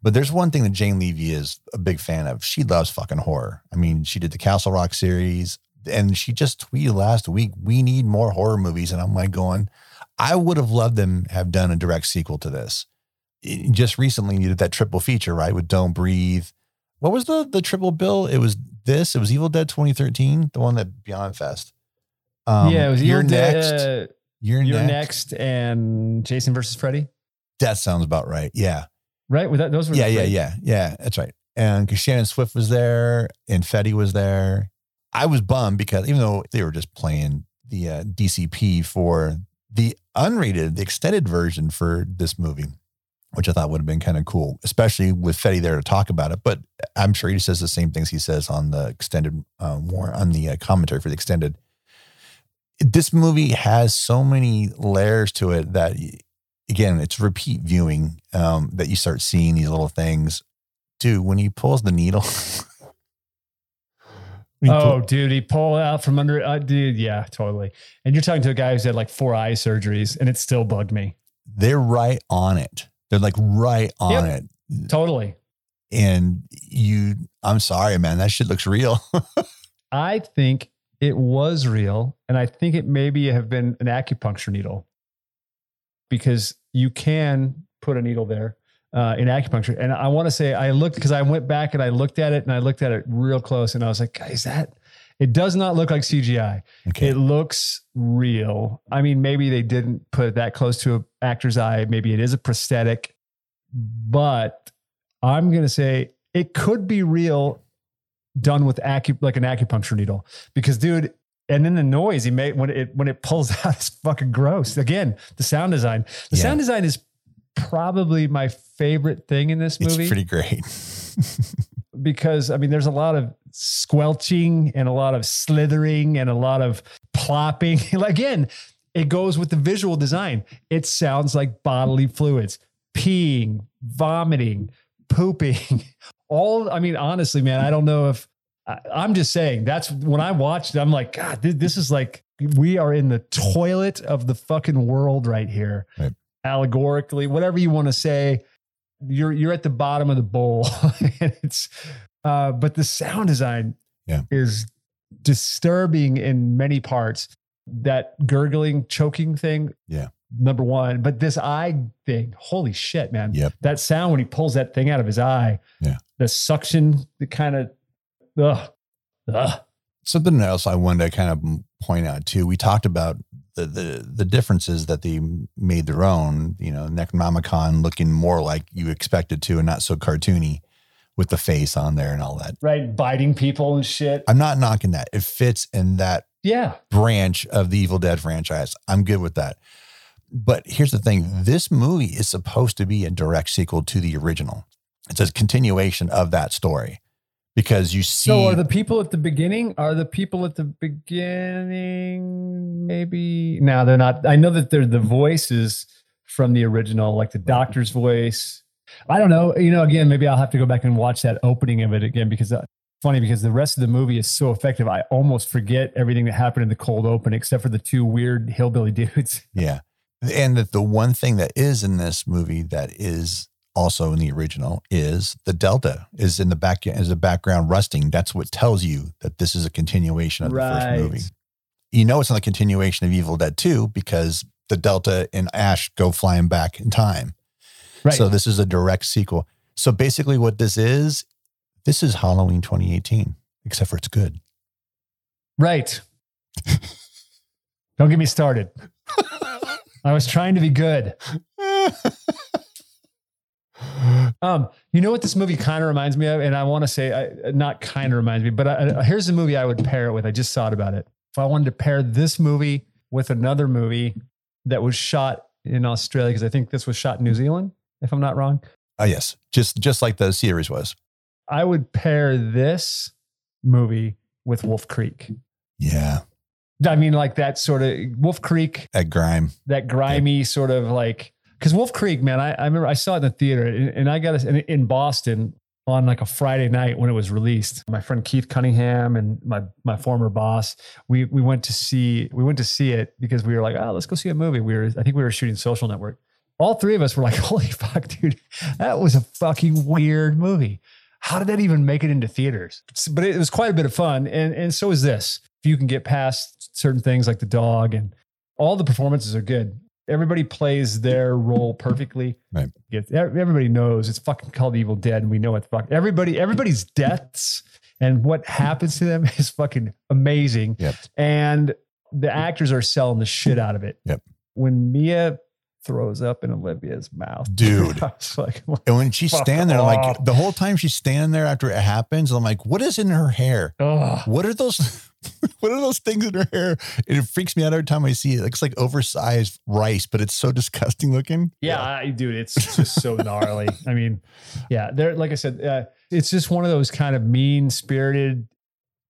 But there's one thing that Jane Levy is a big fan of. She loves fucking horror. I mean, she did the Castle Rock series, and she just tweeted last week, "We need more horror movies." And I'm like, going, I would have loved them have done a direct sequel to this. It- just recently, you did that triple feature, right, with Don't Breathe. What was the the triple bill? It was this. It was Evil Dead 2013, the one that Beyond Fest. Um, yeah, it was You're next. uh, You're, You're next. next, and Jason versus Freddy, That sounds about right. Yeah. right? With that, those were Yeah, yeah, yeah, yeah. That's right. And because Shannon Swift was there and Fede was there, I was bummed because even though they were just playing the uh, DCP for the unrated, the extended version for this movie, which I thought would have been kind of cool, especially with Fede there to talk about it. But I'm sure he says the same things he says on the extended um, war on the uh, commentary for the extended. This movie has so many layers to it that again, it's repeat viewing um, that you start seeing these little things. Dude, when he pulls the needle. *laughs* Oh, pull- dude, he pulled out from under. Uh, dude, yeah, totally. And you're talking to a guy who's had like four eye surgeries, and it still bugged me. they're right on it. They're like right on Yep. it. Totally. And you, I'm sorry, man, that shit looks real. *laughs* I think it was real, and I think it maybe have been an acupuncture needle because you can put a needle there uh, in acupuncture. And I want to say I looked because I went back and I looked at it and I looked at it real close, and I was like, "Guys, that it does not look like CGI. okay. It looks real. I mean, maybe they didn't put it that close to an actor's eye. Maybe it is a prosthetic, but I'm going to say it could be real done with acu- like an acupuncture needle because dude, and then the noise he made when it, when it pulls *laughs* out is fucking gross. Again, the sound design, the Yeah. sound design is probably my favorite thing in this movie. it's pretty great. *laughs* because I mean, there's a lot of squelching and a lot of slithering and a lot of plopping. *laughs* Again, it goes with the visual design. It sounds like bodily fluids, peeing, vomiting, pooping. All, I mean, honestly, man, I don't know if I, I'm just saying that's when I watched I'm like, God, this, this is like, we are in the toilet of the fucking world right here. Right. Allegorically, whatever you want to say, you're you're at the bottom of the bowl. *laughs* and it's uh, but the sound design Yeah. is disturbing in many parts. That gurgling, choking thing. Yeah. Number one. But this eye thing, holy shit, man. Yep. That sound when he pulls that thing out of his eye. Yeah. The suction, the kind of ugh. Ugh. Something else I wanted to kind of point out too. We talked about the the the differences that they made their own. You know, Necronomicon looking more like you expected to, and not so cartoony, with the face on there and all that. Right. Biting people and shit. I'm not knocking that. It fits in that Yeah. branch of the Evil Dead franchise. I'm good with that. But here's the thing this movie is supposed to be a direct sequel to the original. It's a continuation of that story because you see. So are the people at the beginning? Are the people at the beginning maybe? No, they're not. I know that they're the voices from the original, like the doctor's voice. I don't know. You know, again, maybe I'll have to go back and watch that opening of it again because uh, funny because the rest of the movie is so effective. I almost forget everything that happened in the cold open except for the two weird hillbilly *laughs* dudes. yeah. And that the one thing that is in this movie that is also in the original is the Delta is in the back is the background rusting. That's what tells you that this is a continuation of the first movie. You know it's not a continuation of Evil Dead 2 because the Delta and Ash go flying back in time. Right. So this is a direct sequel. So basically, what this is, this is Halloween 2018, except for it's good. right. *laughs* don't get me started. *laughs* I was trying to be good. *laughs* Um, you know what this movie kind of reminds me of, and I want to say, I, not kind of reminds me, but I, here's the movie I would pair it with. I just thought about it. If I wanted to pair this movie with another movie that was shot in Australia, because I think this was shot in New Zealand, if I'm not wrong, Oh yes, just just like the series was. I would pair this movie with Wolf Creek. Yeah, I mean, like that sort of Wolf Creek that Grime. that grimy sort of like because Wolf Creek, man, I, I remember I saw it in the theater and, and I got it in, in Boston on like a Friday night when it was released. My friend Keith Cunningham and my my former boss, we we went to see we went to see it because we were like, oh, let's go see a movie. We were I think we were shooting Social Network. All three of us were like, *laughs* holy fuck, dude, that was a fucking weird movie. How did that even make it into theaters? But it was quite a bit of fun, and and so is this. If you can get past certain things like the dog and all the performances are good. Everybody plays their role perfectly. Right. Everybody knows it's fucking called Evil Dead, and we know it's fucking everybody. Everybody's deaths and what happens to them *laughs* is fucking amazing. Yep. And the actors are selling the shit out of it. Yep. When Mia throws up in Olivia's mouth, *laughs* Dude. Like, And when she's standing there, like the whole time she's standing there after it happens, I'm like, what is in her hair? oh, What are those? *laughs* what are those things in her hair? And it freaks me out every time I see it. It looks like oversized rice, but it's so *laughs* disgusting looking. Yeah, I, dude, it's just so gnarly. I mean, yeah, there. Like I said, uh, it's just one of those kind of mean spirited.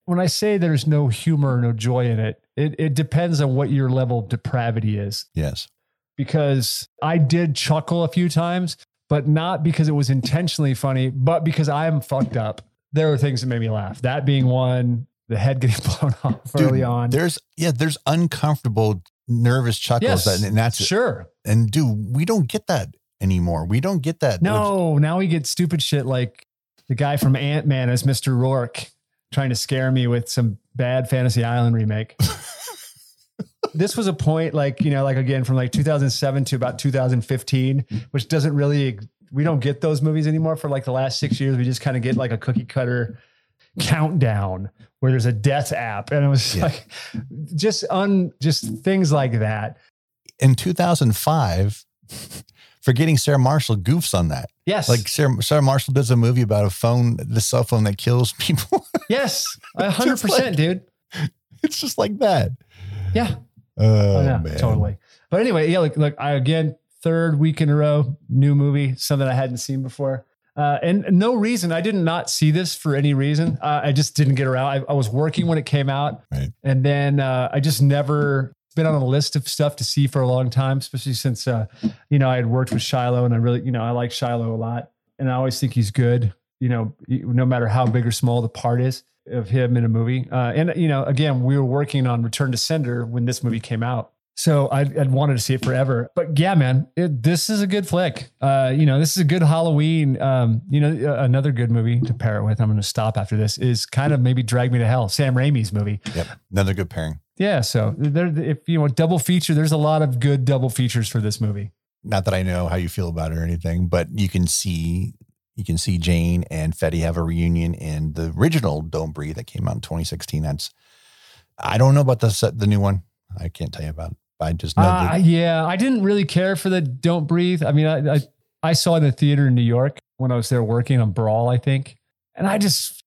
When I say there's no humor, no joy in it, it it depends on what your level of depravity is. Yes. Because I did chuckle a few times, but not because it was intentionally funny, but because I'm fucked up. There were things that made me laugh. That being one, the head getting *laughs* blown off Dude, early on. There's yeah, there's uncomfortable, nervous chuckles, Yes, that, and that's Sure. And dude, we don't get that anymore. We don't get that. No, now we get stupid shit like the guy from Ant Man as Mr. Roarke trying to scare me with some bad Fantasy Island remake. *laughs* this was a point like, you know, like again from like 2007 to about 2015, which doesn't really, we don't get those movies anymore for like the last six years. We just kind of get like a cookie cutter countdown where there's a death app. And it was Yeah. like just un, just things like that. In 2005, forgetting Sarah Marshall goofs on that. Yes. Like Sarah, Sarah Marshall does a movie about a phone, the cell phone that kills people. yes, a hundred *laughs* Just like- percent, dude. it's just like that. Yeah. Oh, Oh, yeah, man. totally. But anyway, yeah, look, look, I again, third week in a row, new movie, something I hadn't seen before. Uh, and no reason, I did not see this for any reason. Uh, I just didn't get around. I, I was working when it came out. Right. And then uh, I just never been on a list of stuff to see for a long time, especially since, uh, you know, I had worked with Shiloh and I really, you know, I like Shiloh a lot. And I always think he's good, you know, no matter how big or small the part is of him in a movie. Uh, and, you know, again, we were working on Return to Sender when this movie came out. So I'd, I'd wanted to see it forever. But yeah, man, it, this is a good flick. Uh, you know, this is a good Halloween. Um, you know, uh, another good movie to pair it with. I'm going to stop after this. Is kind of maybe Drag Me to Hell, Sam Raimi's movie. Yep. Another good pairing. Yeah. So there, if you know, double feature, there's a lot of good double features for this movie. Not that I know how you feel about it or anything, but you can see you can see Jane and Fede have a reunion in the original Don't Breathe that came out in 2016. That's I don't know about the the new one. I can't tell you about it. I just know Uh, that yeah, I didn't really care for the Don't Breathe. I mean, I, I I saw it in the theater in New York when I was there working on Brawl, I think, and I just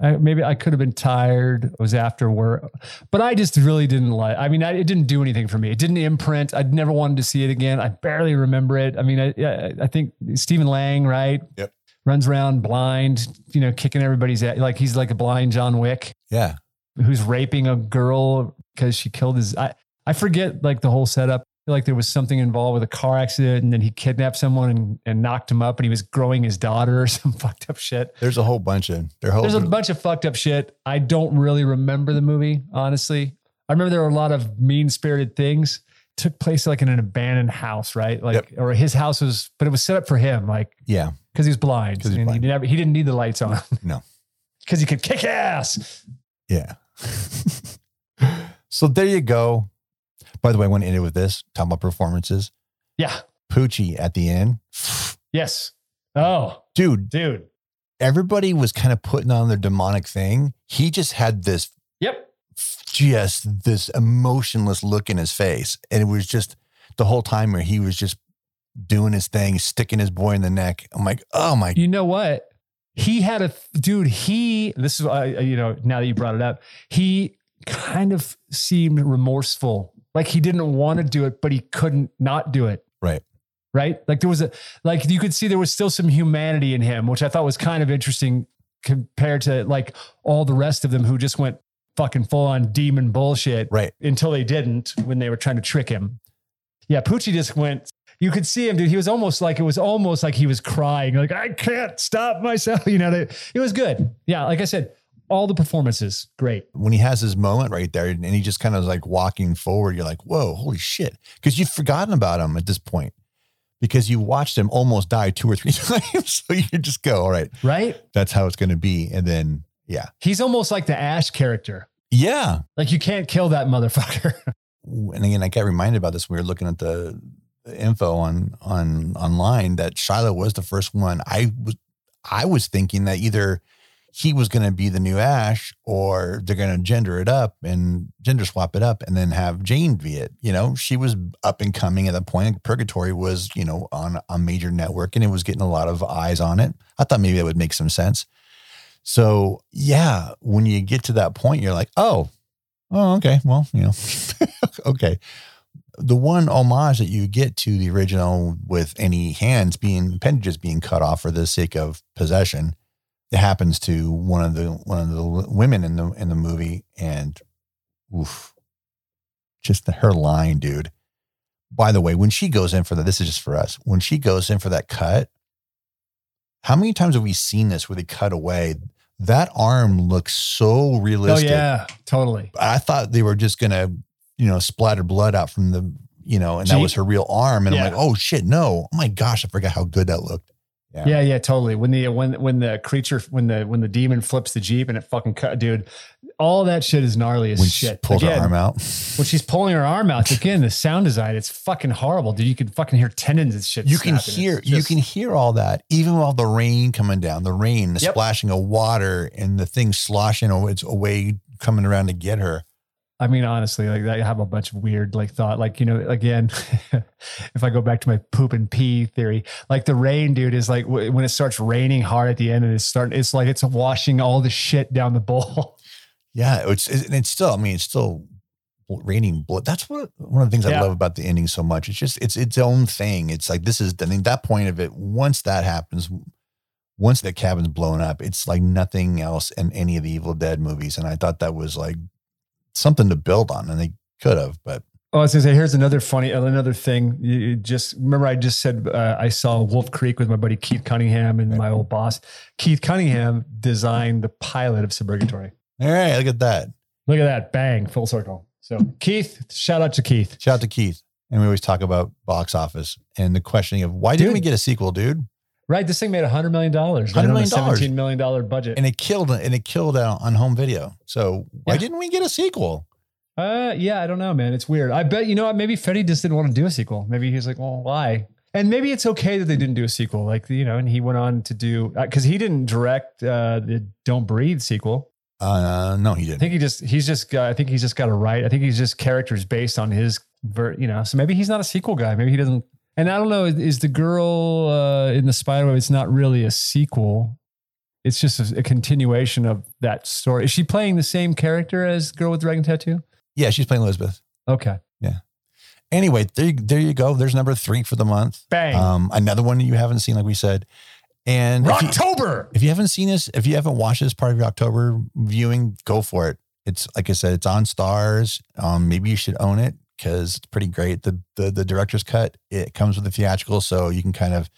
I, maybe I could have been tired. It was after work, but I just really didn't like. I mean, I, it didn't do anything for me. It didn't imprint. I'd never wanted to see it again. I barely remember it. I mean, I I, I think Stephen Lang, right? Yep. Runs around blind, you know, kicking everybody's at like he's like a blind John Wick yeah. who's raping a girl because she killed his I, I forget like the whole setup. I feel like there was something involved with a car accident and then he kidnapped someone and, and knocked him up and he was growing his daughter or *laughs* some fucked up shit. There's a whole bunch of there whole There's a bunch of fucked up shit. I don't really remember the movie, honestly. I remember there were a lot of mean spirited things. Took place like in an abandoned house, right? Like, or his house was, but it was set up for him, like yeah. because he was blind he's blind. He, never, he didn't need the lights on. *laughs* No. because he could kick ass. Yeah. *laughs* so there you go. By the way, I want to end it with this. Talking about performances. Yeah. Pucci at the end. Yes. Oh, Dude, dude. everybody was kind of putting on their demonic thing. He just had this Yep. Just this emotionless look in his face. And it was just the whole time where he was just doing his thing, sticking his boy in the neck. I'm like, oh my You know what? He had a dude. He this is uh, you know now that you brought it up, he kind of seemed remorseful, like he didn't want to do it, but he couldn't not do it. Right. Right. Like there was a like you could see there was still some humanity in him, which I thought was kind of interesting compared to like all the rest of them who just went fucking full on demon bullshit right. until they didn't when they were trying to trick him. Yeah, Pucci just went. You could see him, dude. He was almost like it was almost like he was crying, like I can't stop myself. *laughs* You know, they- it was good. Yeah, like I said, all the performances great. When he has his moment right there and he just kind of like walking forward, you're like, whoa, holy shit. Because you've forgotten about him at this point because you watched him almost die two or three *laughs* times. So you just go, all right, Right? that's how it's going to be. And then, yeah. He's almost like the Ash character. Yeah. Like you can't kill that motherfucker. *laughs* and again, I got reminded about this. when We were looking at the, info on on online that Shiloh was the first one. I was I was thinking that either he was going to be the new Ash or they're going to gender it up and gender swap it up and then have Jane be it. You know, she was up and coming at that point. Suburgatory was you know on a major network and it was getting a lot of eyes on it. I thought maybe that would make some sense. So yeah, when you get to that point, you're like, oh, oh, okay, well, you know, *laughs* okay. The one homage that you get to the original with any hands being appendages being cut off for the sake of possession, it happens to one of the one of the women in the in the movie, and oof, just the, her line, dude. By the way, when she goes in for that, this is just for us. When she goes in for that cut, how many times have we seen this where they cut away? That arm looks so realistic. Oh yeah, totally. I thought they were just gonna, you know, splatter blood out from the, you know, and that was her real arm. And Yeah. I'm like, oh shit, no. Oh my gosh, I forgot how good that looked. Yeah. Yeah, yeah, totally. When the when when the creature when the when the demon flips the jeep and it fucking cut, dude, all that shit is gnarly as When shit. pulls Again, her arm out. when she's pulling her arm out, *laughs* again, the sound design, it's fucking horrible, dude. You can fucking hear tendons and shit. You can hear It's you can hear all that even while the rain coming down, the rain, the Yep. splashing of water, and the thing sloshing its away coming around to get her. I mean, honestly, like I have a bunch of weird like thought, like you know, again, *laughs* if I go back to my poop and pee theory, like the rain, dude, is like w- when it starts raining hard at the end and it's starting, it's like it's washing all the shit down the bowl. *laughs* Yeah, it's it's, it's still. I mean, it's still raining blood. That's what one of the things I love about the ending so much. It's just it's its own thing. It's like this is. I mean, that point of it. Once that happens, once the cabin's blown up, it's like nothing else in any of the Evil Dead movies. And I thought that was like something to build on, and they could have. But Oh, I was gonna say, here's another funny, another thing. You you just remember, I just said uh, I saw Wolf Creek with my buddy Keith Cunningham and my old boss. Keith Cunningham designed the pilot of Suburgatory. all right, look at that. Look at that, bang, full circle. So Keith, shout out to Keith. Shout out to Keith. And we always talk about box office and the questioning of why didn't we get a sequel, dude? Right, this thing made a hundred million dollars. $100 million. seventeen million dollar budget. And it killed and it killed out on home video. So why Yeah. didn't we get a sequel? Uh, yeah, I don't know, man. It's weird. I bet you know what? Maybe Fede just didn't want to do a sequel. Maybe he's like, well, why? And maybe it's okay that they didn't do a sequel. Like you know, and he went on to do because he didn't direct uh, the Don't Breathe sequel. Uh, no, he didn't. I think he just he's just got, I think he's just got to write. I think he's just characters based on his ver, you know. So maybe he's not a sequel guy. Maybe he doesn't. And I don't know. Is, the girl uh, in the spiderweb? It's not really a sequel. It's just a, a continuation of that story. Is she playing the same character as Girl with the Dragon Tattoo? Yeah, she's playing Elizabeth. Okay. Yeah. Anyway, there, you- there you go. There's number three for the month. Bang. Um, another one you haven't seen, like we said. And if you, if you haven't seen this, if you haven't watched this part of your October viewing, go for it. It's like I said, it's on Starz. Um, maybe you should own it because it's pretty great. The, the the director's cut, it comes with the theatrical, so you can kind of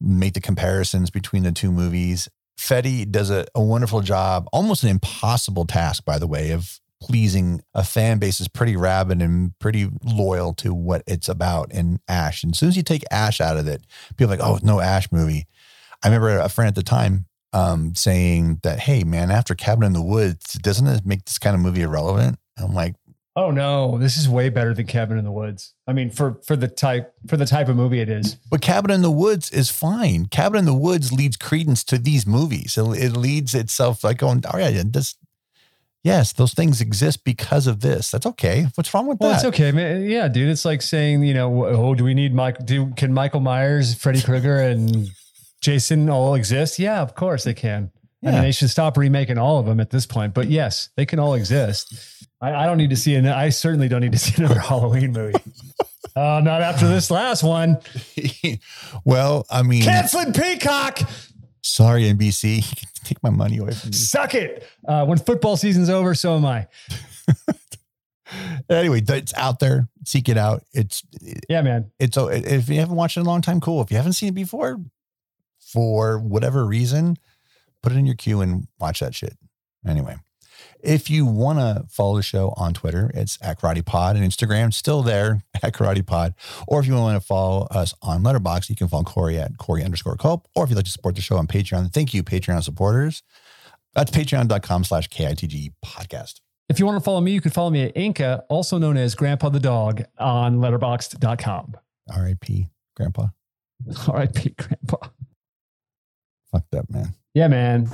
make the comparisons between the two movies. Fede does a, a wonderful job, almost an impossible task, by the way, of pleasing a fan base is pretty rabid and pretty loyal to what it's about in Ash. And as soon as you take Ash out of it, people are like, oh, no Ash movie. I remember a friend at the time um, saying that, hey, man, after Cabin in the Woods, doesn't it make this kind of movie irrelevant? I'm like, Oh no, this is way better than Cabin in the Woods. I mean, for for the type for the type of movie it is. but Cabin in the Woods is fine. Cabin in the Woods leads credence to these movies. It, it leads itself like going, oh, yeah, this, yes, those things exist because of this. That's okay. What's wrong with Well, that? it's okay, man. Yeah, dude. It's like saying, you know, oh, do we need Mike? Do can Michael Myers, Freddy Krueger, and Jason all exist? Yeah, of course they can. I mean, they should stop remaking all of them at this point. But yes, they can all exist. I, I don't need to see an. I certainly don't need to *laughs* see another Halloween movie. *laughs* Uh, not after this last one. *laughs* well, I mean, Canceling Peacock. sorry, NBC, take my money away from me. Suck it. Uh, when football season's over, so am I. Anyway, it's out there. Seek it out. It's Yeah, man. it's if you haven't watched it in a long time, cool. If you haven't seen it before, for whatever reason, put it in your queue and watch that shit. Anyway, if you want to follow the show on Twitter, it's at Karate Pod and Instagram, still there *laughs* at Karate Pod. Or if you want to follow us on Letterboxd, you can follow Corey at Corey underscore Culp. Or if you'd like to support the show on Patreon, thank you, Patreon supporters. That's patreon.com slash KITG podcast. If you want to follow me, you can follow me at Inca, also known as Grandpa the Dog, on letterboxd.com. R.I.P. Grandpa. *laughs* R.I.P. Grandpa. Fucked up, man. Yeah, man.